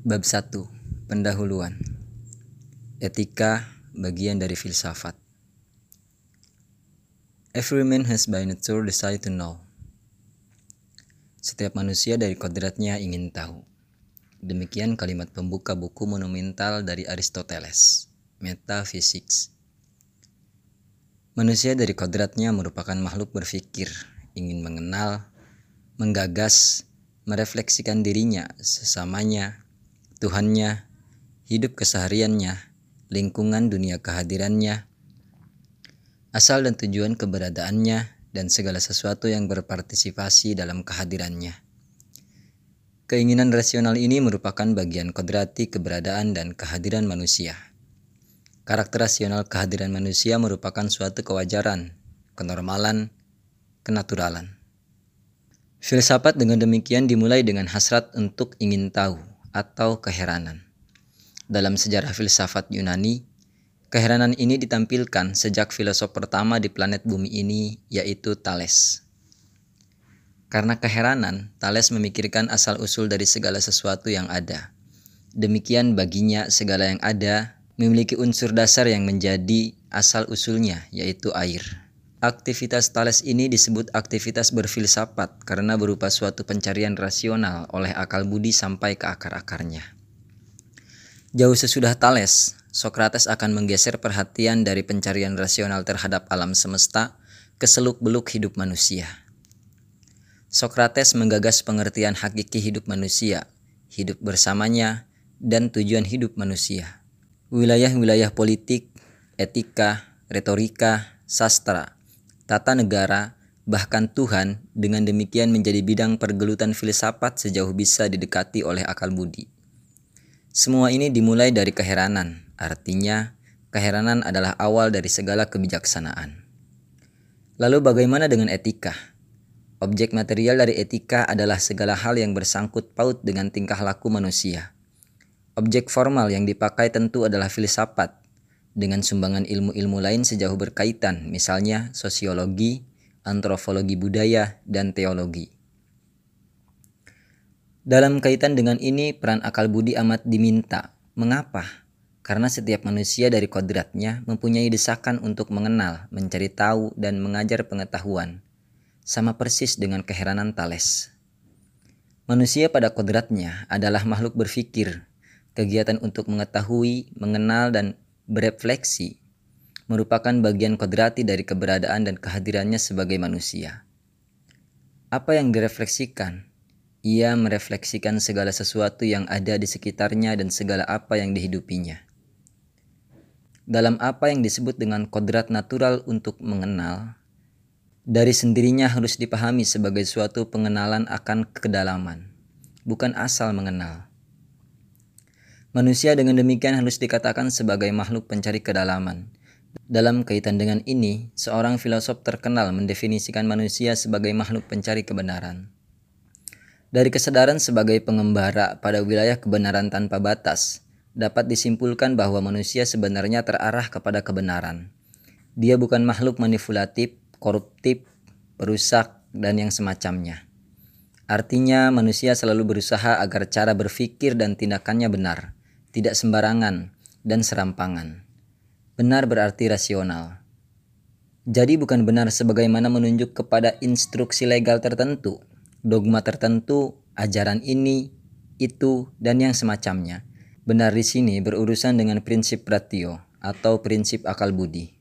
Bab 1. Pendahuluan Etika bagian dari filsafat Every man has by nature desire to know. Setiap manusia dari kodratnya ingin tahu. Demikian kalimat pembuka buku monumental dari Aristoteles, Metaphysics. Manusia dari kodratnya merupakan makhluk berpikir, ingin mengenal, menggagas, merefleksikan dirinya, sesamanya, Tuhannya, hidup kesehariannya, lingkungan dunia kehadirannya, asal dan tujuan keberadaannya, dan segala sesuatu yang berpartisipasi dalam kehadirannya. Keinginan rasional ini merupakan bagian kodrati keberadaan dan kehadiran manusia. Karakter rasional kehadiran manusia merupakan suatu kewajaran, kenormalan, kenaturalan. Filsafat dengan demikian dimulai dengan hasrat untuk ingin tahu, atau keheranan. Dalam sejarah filsafat Yunani, keheranan ini ditampilkan sejak filosof pertama di planet bumi ini, yaitu Thales. Karena keheranan, Thales memikirkan asal-usul dari segala sesuatu yang ada. Demikian baginya segala yang ada memiliki unsur dasar yang menjadi asal-usulnya, yaitu air. Aktivitas Thales ini disebut aktivitas berfilsafat karena berupa suatu pencarian rasional oleh akal budi sampai ke akar-akarnya. Jauh sesudah Thales, Socrates akan menggeser perhatian dari pencarian rasional terhadap alam semesta ke seluk-beluk hidup manusia. Socrates menggagas pengertian hakiki hidup manusia, hidup bersamanya, dan tujuan hidup manusia. Wilayah-wilayah politik, etika, retorika, sastra, tata negara, bahkan Tuhan dengan demikian menjadi bidang pergelutan filsafat sejauh bisa didekati oleh akal budi. Semua ini dimulai dari keheranan, artinya keheranan adalah awal dari segala kebijaksanaan. Lalu bagaimana dengan etika? Objek material dari etika adalah segala hal yang bersangkut paut dengan tingkah laku manusia. Objek formal yang dipakai tentu adalah filsafat, dengan sumbangan ilmu-ilmu lain sejauh berkaitan, misalnya sosiologi, antropologi budaya, dan teologi. Dalam kaitan dengan ini, peran akal budi amat diminta. Mengapa? Karena setiap manusia dari kodratnya mempunyai desakan untuk mengenal, mencari tahu, dan mengajar pengetahuan. Sama persis dengan keheranan Thales. Manusia pada kodratnya adalah makhluk berpikir, kegiatan untuk mengetahui, mengenal, dan berefleksi merupakan bagian kodrati dari keberadaan dan kehadirannya sebagai manusia. Apa yang direfleksikan? Ia merefleksikan segala sesuatu yang ada di sekitarnya dan segala apa yang dihidupinya. Dalam apa yang disebut dengan kodrat natural untuk mengenal, dari sendirinya harus dipahami sebagai suatu pengenalan akan kedalaman, bukan asal mengenal. Manusia dengan demikian harus dikatakan sebagai makhluk pencari kedalaman. Dalam kaitan dengan ini, seorang filosof terkenal mendefinisikan manusia sebagai makhluk pencari kebenaran. Dari kesadaran sebagai pengembara pada wilayah kebenaran tanpa batas, dapat disimpulkan bahwa manusia sebenarnya terarah kepada kebenaran. Dia bukan makhluk manipulatif, koruptif, perusak, dan yang semacamnya. Artinya, manusia selalu berusaha agar cara berpikir dan tindakannya benar tidak sembarangan, dan serampangan. Benar berarti rasional. Jadi bukan benar sebagaimana menunjuk kepada instruksi legal tertentu, dogma tertentu, ajaran ini, itu, dan yang semacamnya. Benar di sini berurusan dengan prinsip ratio atau prinsip akal budi.